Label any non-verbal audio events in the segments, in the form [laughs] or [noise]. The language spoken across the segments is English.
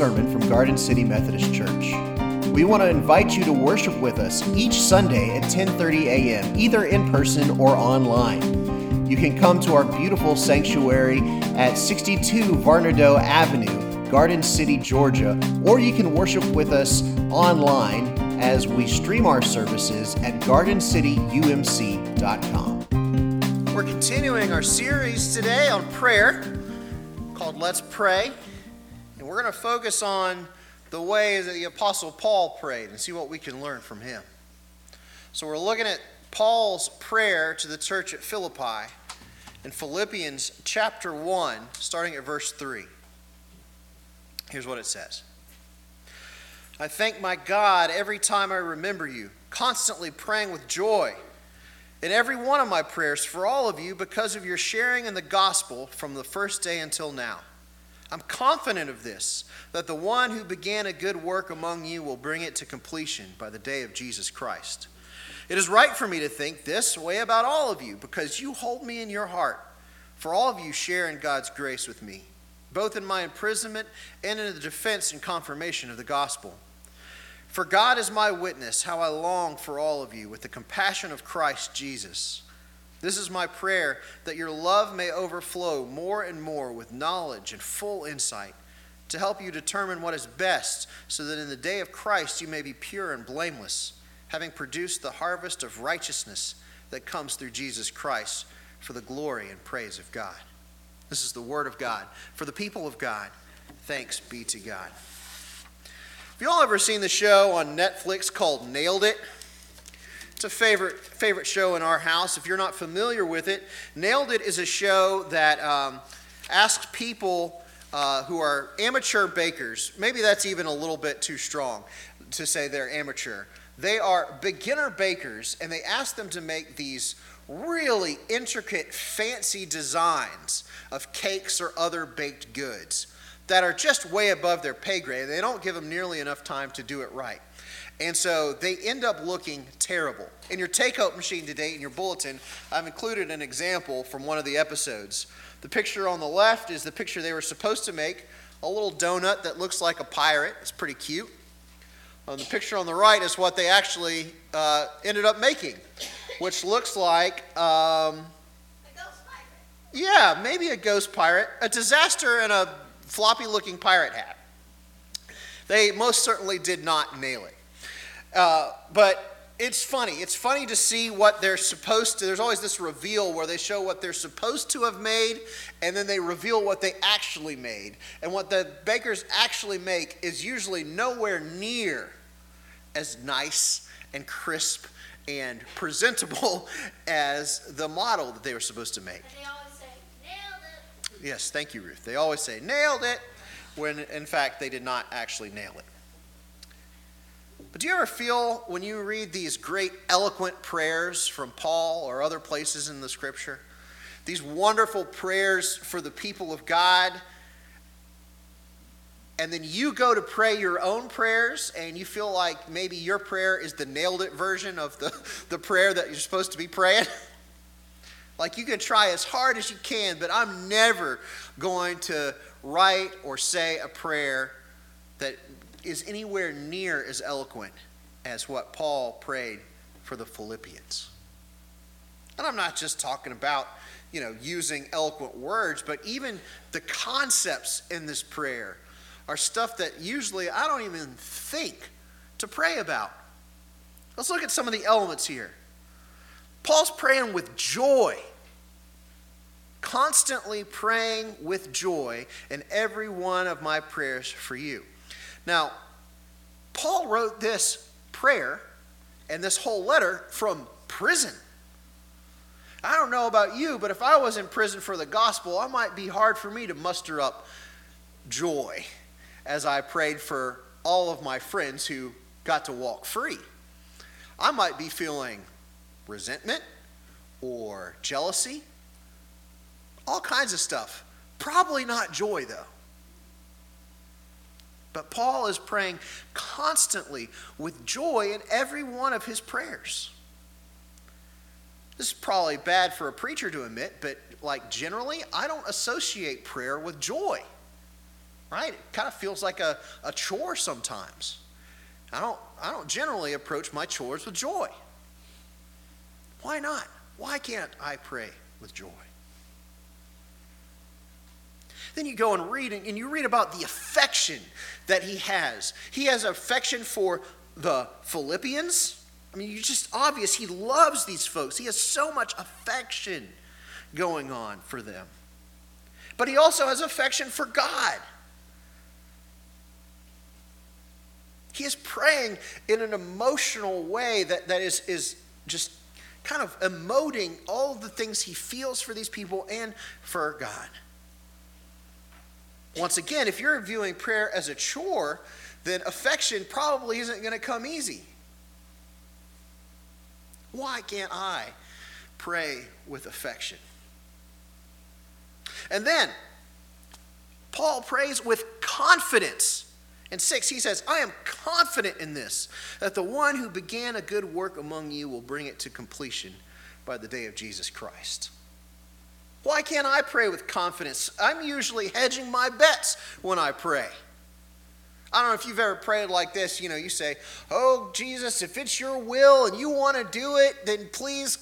sermon from Garden City Methodist Church. We want to invite you to worship with us each Sunday at 10:30 a.m., either in person or online. You can come to our beautiful sanctuary at 62 Varnado Avenue, Garden City, Georgia, or you can worship with us online as we stream our services at gardencityumc.com. We're continuing our series today on prayer called Let's Pray. We're going to focus on the way that the Apostle Paul prayed and see what we can learn from him. So we're looking at Paul's prayer to the church at Philippi in Philippians chapter 1, starting at verse 3. Here's what it says I thank my God every time I remember you, constantly praying with joy in every one of my prayers for all of you because of your sharing in the gospel from the first day until now. I'm confident of this, that the one who began a good work among you will bring it to completion by the day of Jesus Christ. It is right for me to think this way about all of you, because you hold me in your heart. For all of you share in God's grace with me, both in my imprisonment and in the defense and confirmation of the gospel. For God is my witness, how I long for all of you with the compassion of Christ Jesus. This is my prayer that your love may overflow more and more with knowledge and full insight to help you determine what is best, so that in the day of Christ you may be pure and blameless, having produced the harvest of righteousness that comes through Jesus Christ for the glory and praise of God. This is the word of God. For the people of God, thanks be to God. Have you all ever seen the show on Netflix called Nailed It? It's a favorite favorite show in our house. If you're not familiar with it, Nailed It is a show that um, asks people uh, who are amateur bakers. Maybe that's even a little bit too strong to say they're amateur. They are beginner bakers, and they ask them to make these really intricate, fancy designs of cakes or other baked goods that are just way above their pay grade. They don't give them nearly enough time to do it right. And so they end up looking terrible. In your take home machine today, in your bulletin, I've included an example from one of the episodes. The picture on the left is the picture they were supposed to make a little donut that looks like a pirate. It's pretty cute. Um, the picture on the right is what they actually uh, ended up making, which looks like. Um, a ghost pirate. yeah, maybe a ghost pirate, a disaster, and a floppy looking pirate hat. They most certainly did not nail it. Uh, but it's funny. It's funny to see what they're supposed to. There's always this reveal where they show what they're supposed to have made, and then they reveal what they actually made. And what the bakers actually make is usually nowhere near as nice and crisp and presentable [laughs] as the model that they were supposed to make. Yes, thank you, Ruth. They always say, nailed it, when in fact they did not actually nail it. But do you ever feel when you read these great eloquent prayers from Paul or other places in the scripture, these wonderful prayers for the people of God, and then you go to pray your own prayers and you feel like maybe your prayer is the nailed it version of the, [laughs] the prayer that you're supposed to be praying? [laughs] like you can try as hard as you can, but I'm never going to write or say a prayer that is anywhere near as eloquent as what Paul prayed for the Philippians. And I'm not just talking about, you know, using eloquent words, but even the concepts in this prayer are stuff that usually I don't even think to pray about. Let's look at some of the elements here. Paul's praying with joy, constantly praying with joy in every one of my prayers for you. Now, Paul wrote this prayer and this whole letter from prison. I don't know about you, but if I was in prison for the gospel, it might be hard for me to muster up joy as I prayed for all of my friends who got to walk free. I might be feeling resentment or jealousy, all kinds of stuff. Probably not joy, though. But Paul is praying constantly with joy in every one of his prayers. This is probably bad for a preacher to admit, but like generally, I don't associate prayer with joy. right? It kind of feels like a, a chore sometimes. I don't, I don't generally approach my chores with joy. Why not? Why can't I pray with joy? Then you go and read, and you read about the affection that he has. He has affection for the Philippians. I mean, it's just obvious he loves these folks. He has so much affection going on for them. But he also has affection for God. He is praying in an emotional way that, that is, is just kind of emoting all the things he feels for these people and for God. Once again, if you're viewing prayer as a chore, then affection probably isn't going to come easy. Why can't I pray with affection? And then, Paul prays with confidence. In 6, he says, I am confident in this, that the one who began a good work among you will bring it to completion by the day of Jesus Christ. Why can't I pray with confidence? I'm usually hedging my bets when I pray. I don't know if you've ever prayed like this. You know, you say, Oh, Jesus, if it's your will and you want to do it, then please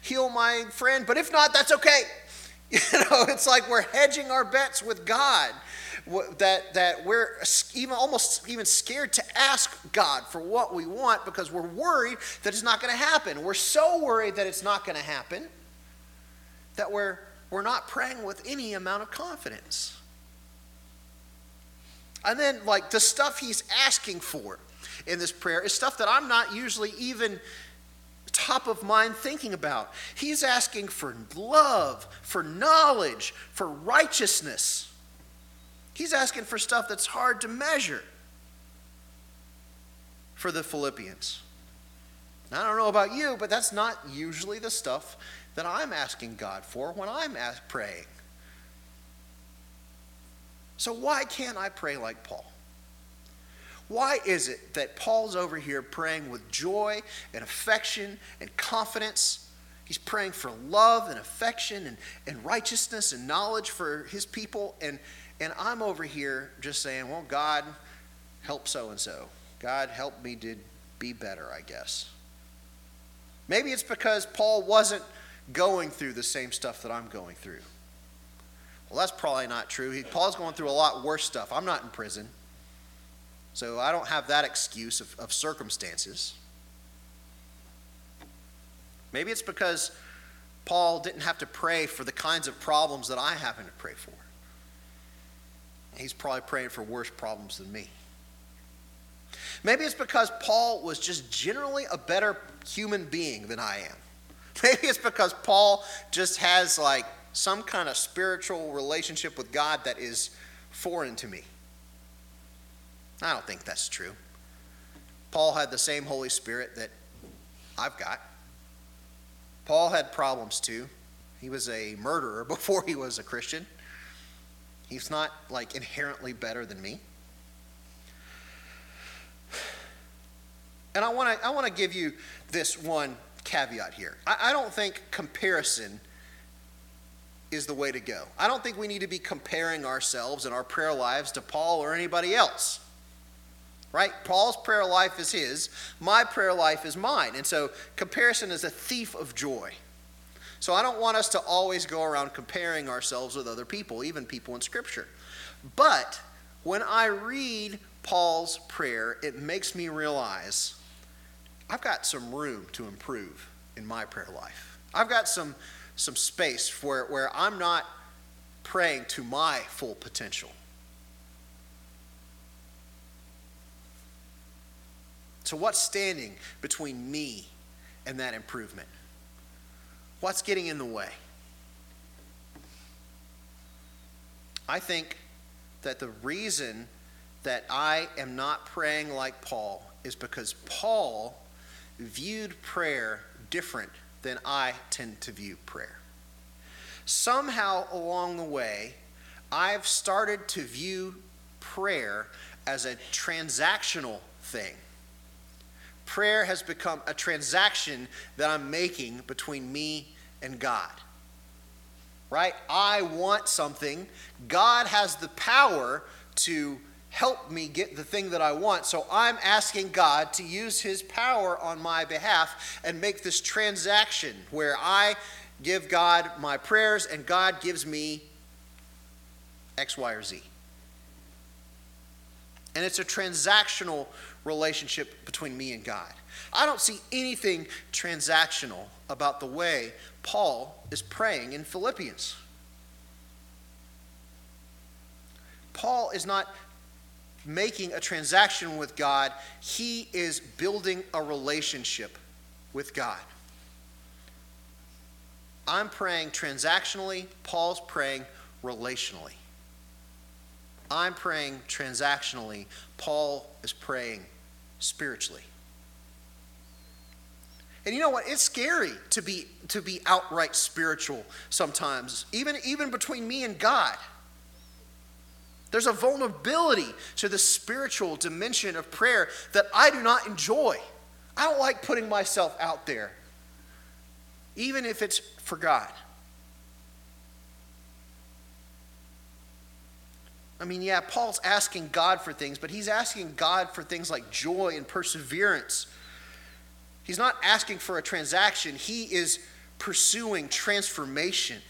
heal my friend. But if not, that's okay. [laughs] You know, it's like we're hedging our bets with God. That, that we're even almost even scared to ask God for what we want because we're worried that it's not going to happen. We're so worried that it's not going to happen that we're we're not praying with any amount of confidence. And then, like, the stuff he's asking for in this prayer is stuff that I'm not usually even top of mind thinking about. He's asking for love, for knowledge, for righteousness. He's asking for stuff that's hard to measure for the Philippians. I don't know about you, but that's not usually the stuff that I'm asking God for when I'm praying. So, why can't I pray like Paul? Why is it that Paul's over here praying with joy and affection and confidence? He's praying for love and affection and, and righteousness and knowledge for his people. And, and I'm over here just saying, well, God, help so and so. God, help me to be better, I guess. Maybe it's because Paul wasn't going through the same stuff that I'm going through. Well, that's probably not true. He, Paul's going through a lot worse stuff. I'm not in prison. So I don't have that excuse of, of circumstances. Maybe it's because Paul didn't have to pray for the kinds of problems that I happen to pray for. He's probably praying for worse problems than me. Maybe it's because Paul was just generally a better human being than I am. [laughs] Maybe it's because Paul just has like some kind of spiritual relationship with God that is foreign to me. I don't think that's true. Paul had the same Holy Spirit that I've got. Paul had problems too. He was a murderer [laughs] before he was a Christian. He's not like inherently better than me. And I want to I want to give you this one caveat here. I, I don't think comparison is the way to go. I don't think we need to be comparing ourselves and our prayer lives to Paul or anybody else. Right? Paul's prayer life is his, my prayer life is mine. And so comparison is a thief of joy. So I don't want us to always go around comparing ourselves with other people, even people in Scripture. But when I read Paul's prayer, it makes me realize I've got some room to improve in my prayer life. I've got some, some space where, where I'm not praying to my full potential. So, what's standing between me and that improvement? What's getting in the way? I think that the reason that I am not praying like Paul is because Paul viewed prayer different than I tend to view prayer. Somehow along the way, I've started to view prayer as a transactional thing. Prayer has become a transaction that I'm making between me and God. Right? I want something. God has the power to help me get the thing that I want. So I'm asking God to use his power on my behalf and make this transaction where I give God my prayers and God gives me X, Y, or Z. And it's a transactional relationship between me and God. I don't see anything transactional about the way Paul is praying in Philippians. Paul is not making a transaction with God, he is building a relationship with God. I'm praying transactionally, Paul's praying relationally. I'm praying transactionally, Paul is praying spiritually. And you know what? It's scary to be to be outright spiritual sometimes, even even between me and God. There's a vulnerability to the spiritual dimension of prayer that I do not enjoy. I don't like putting myself out there, even if it's for God. I mean, yeah, Paul's asking God for things, but he's asking God for things like joy and perseverance. He's not asking for a transaction, he is pursuing transformation.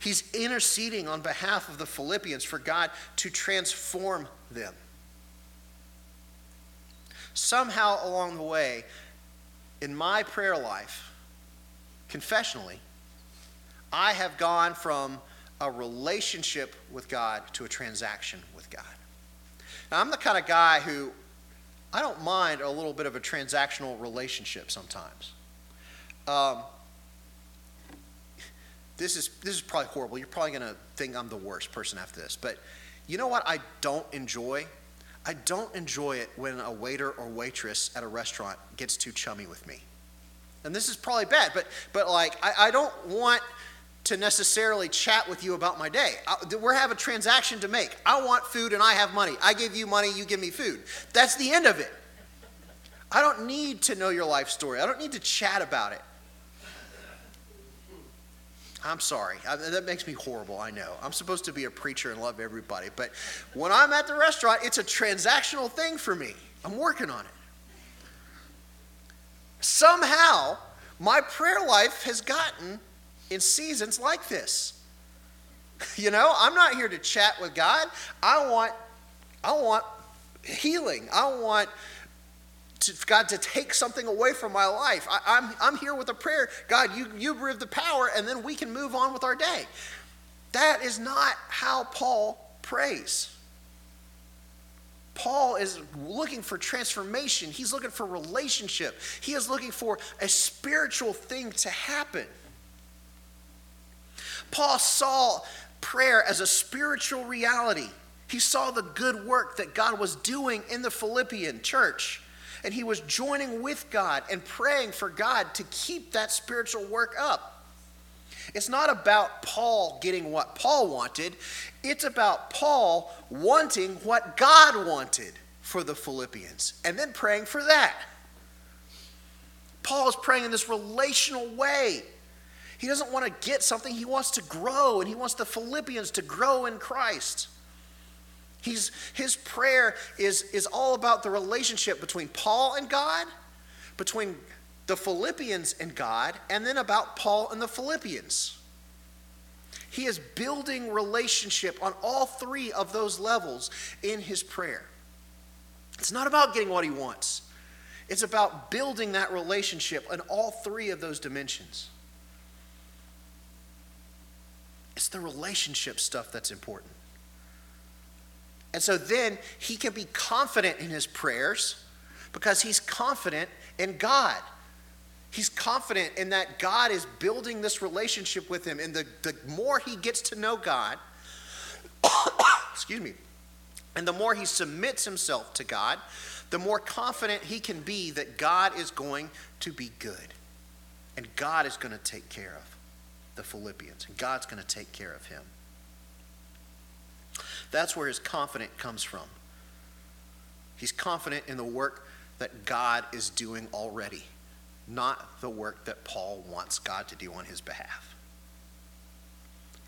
He's interceding on behalf of the Philippians for God to transform them. Somehow along the way, in my prayer life, confessionally, I have gone from a relationship with God to a transaction with God. Now, I'm the kind of guy who I don't mind a little bit of a transactional relationship sometimes. Um, this is this is probably horrible. You're probably to think I'm the worst person after this. But you know what I don't enjoy? I don't enjoy it when a waiter or waitress at a restaurant gets too chummy with me. And this is probably bad, but but like I, I don't want to necessarily chat with you about my day. I, we're having a transaction to make. I want food and I have money. I give you money, you give me food. That's the end of it. I don't need to know your life story. I don't need to chat about it. I'm sorry. I, that makes me horrible, I know. I'm supposed to be a preacher and love everybody. But when I'm at the restaurant, it's a transactional thing for me. I'm working on it. Somehow, my prayer life has gotten in seasons like this. [laughs] You know, I'm not here to chat with God. I want, I want healing. I want to, God to take something away from my life. I, am I'm, I'm here with a prayer. God, you, you bring the power, and then we can move on with our day. That is not how Paul prays. Paul is looking for transformation. He's looking for relationship. He is looking for a spiritual thing to happen. Paul saw prayer as a spiritual reality. He saw the good work that God was doing in the Philippian church and he was joining with God and praying for God to keep that spiritual work up. It's not about Paul getting what Paul wanted, it's about Paul wanting what God wanted for the Philippians and then praying for that. Paul is praying in this relational way. He doesn't want to get something, he wants to grow, and he wants the Philippians to grow in Christ. He's, his prayer is, is all about the relationship between Paul and God, between the Philippians and God, and then about Paul and the Philippians. He is building relationship on all three of those levels in his prayer. It's not about getting what he wants, it's about building that relationship in all three of those dimensions. It's the relationship stuff that's important. And so then he can be confident in his prayers because he's confident in God. He's confident in that God is building this relationship with him. And the, the more he gets to know God, [coughs] excuse me, and the more he submits himself to God, the more confident he can be that God is going to be good. And God is going to take care of the Philippians. And God's going to take care of him. That's where his confidence comes from. He's confident in the work that God is doing already, not the work that Paul wants God to do on his behalf.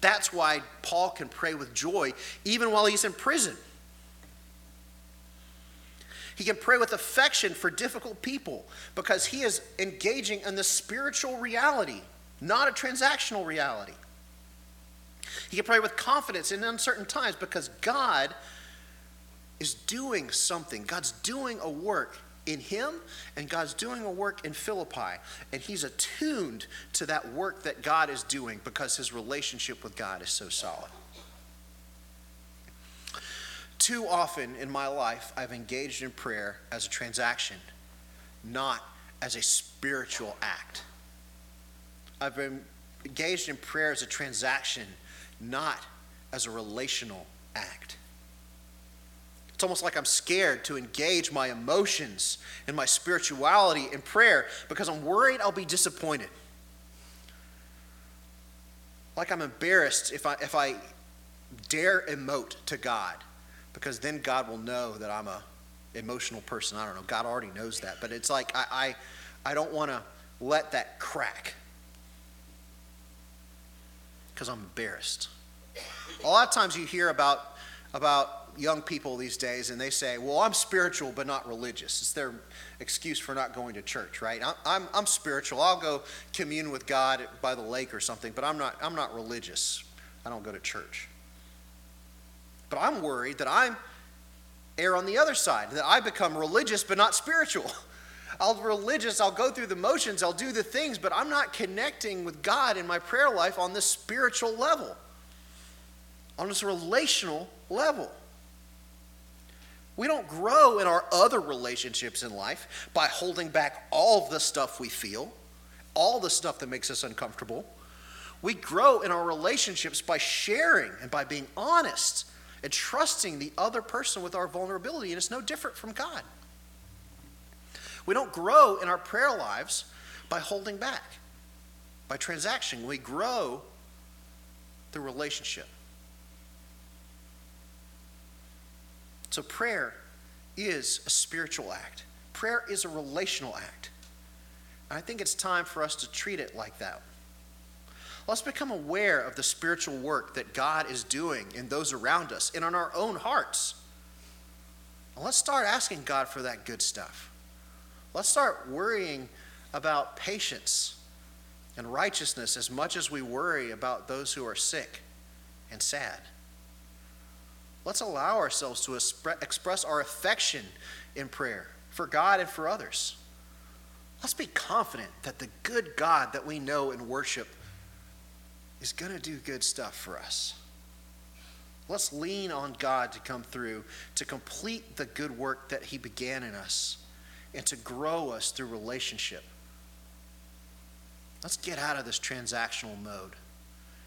That's why Paul can pray with joy even while he's in prison. He can pray with affection for difficult people because he is engaging in the spiritual reality, not a transactional reality. He can pray with confidence in uncertain times because God is doing something. God's doing a work in him, and God's doing a work in Philippi. And he's attuned to that work that God is doing because his relationship with God is so solid. Too often in my life, I've engaged in prayer as a transaction, not as a spiritual act. I've been engaged in prayer as a transaction, not as a relational act. It's almost like I'm scared to engage my emotions and my spirituality in prayer because I'm worried I'll be disappointed. Like I'm embarrassed if I, if I dare emote to God because then God will know that I'm a emotional person. I don't know. God already knows that. But it's like I, I, I don't want to let that crack because I'm embarrassed. A lot of times you hear about, about young people these days and they say, Well, I'm spiritual but not religious. It's their excuse for not going to church, right? I'm, I'm, spiritual. I'll go commune with God by the lake or something, but I'm not, I'm not religious. I don't go to church. But I'm worried that I'm err on the other side, that I become religious but not spiritual. [laughs] I'll religious, I'll go through the motions, I'll do the things, but I'm not connecting with God in my prayer life on this spiritual level, on this relational level. We don't grow in our other relationships in life by holding back all of the stuff we feel, all the stuff that makes us uncomfortable. We grow in our relationships by sharing and by being honest and trusting the other person with our vulnerability, and it's no different from God. We don't grow in our prayer lives by holding back, by transaction. We grow through relationship. So prayer is a spiritual act, prayer is a relational act. And I think it's time for us to treat it like that. Let's become aware of the spiritual work that God is doing in those around us and in our own hearts. Let's start asking God for that good stuff. Let's start worrying about patience and righteousness as much as we worry about those who are sick and sad. Let's allow ourselves to express our affection in prayer for God and for others. Let's be confident that the good God that we know and worship is going to do good stuff for us. Let's lean on God to come through to complete the good work that He began in us and to grow us through relationship. Let's get out of this transactional mode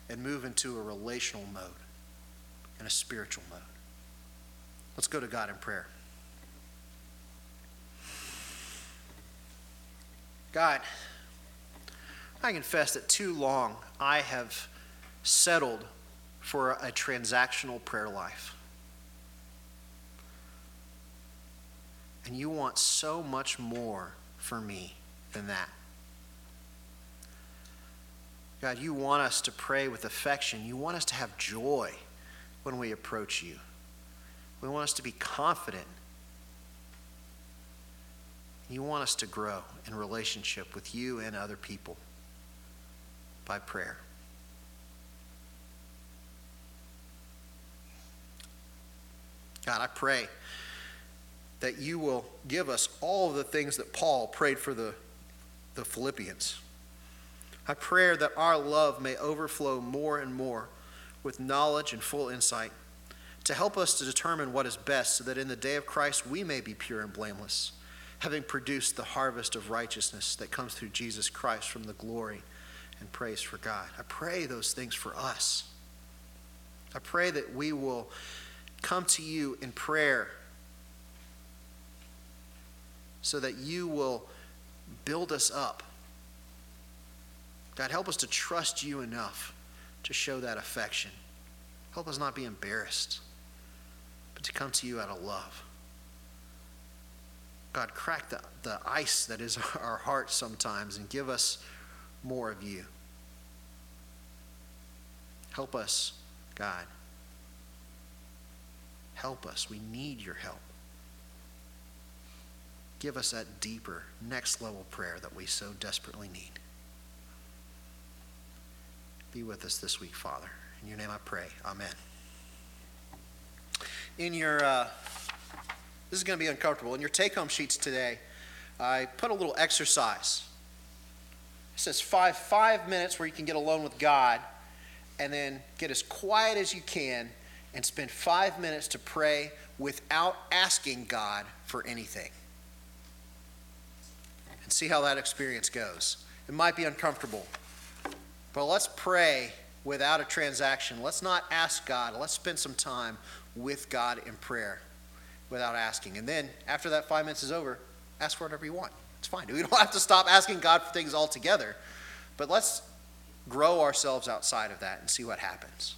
and move into a relational mode and a spiritual mode. Let's go to God in prayer. God, I confess that too long I have settled for a transactional prayer life. And you want so much more for me than that. God, you want us to pray with affection. You want us to have joy when we approach you. We want us to be confident. You want us to grow in relationship with you and other people by prayer. God, I pray that you will give us all of the things that Paul prayed for the, the Philippians. I pray that our love may overflow more and more with knowledge and full insight to help us to determine what is best so that in the day of Christ we may be pure and blameless, having produced the harvest of righteousness that comes through Jesus Christ from the glory and praise for God. I pray those things for us. I pray that we will come to you in prayer so that you will build us up. God, help us to trust you enough to show that affection. Help us not be embarrassed but to come to you out of love. God, crack the, the ice that is [laughs] our hearts sometimes and give us more of you. Help us, God. Help us. We need your help. Give us that deeper, next level prayer that we so desperately need. Be with us this week, Father. In your name I pray. Amen. In your, uh, this is going to be uncomfortable. In your take home sheets today, I put a little exercise. It says five, five minutes where you can get alone with God and then get as quiet as you can and spend five minutes to pray without asking God for anything. And see how that experience goes. It might be uncomfortable, but let's pray without a transaction. Let's not ask God. Let's spend some time with God in prayer without asking. And then after that five minutes is over, ask for whatever you want. It's fine. We [laughs] don't have to stop asking God for things altogether, but let's grow ourselves outside of that and see what happens.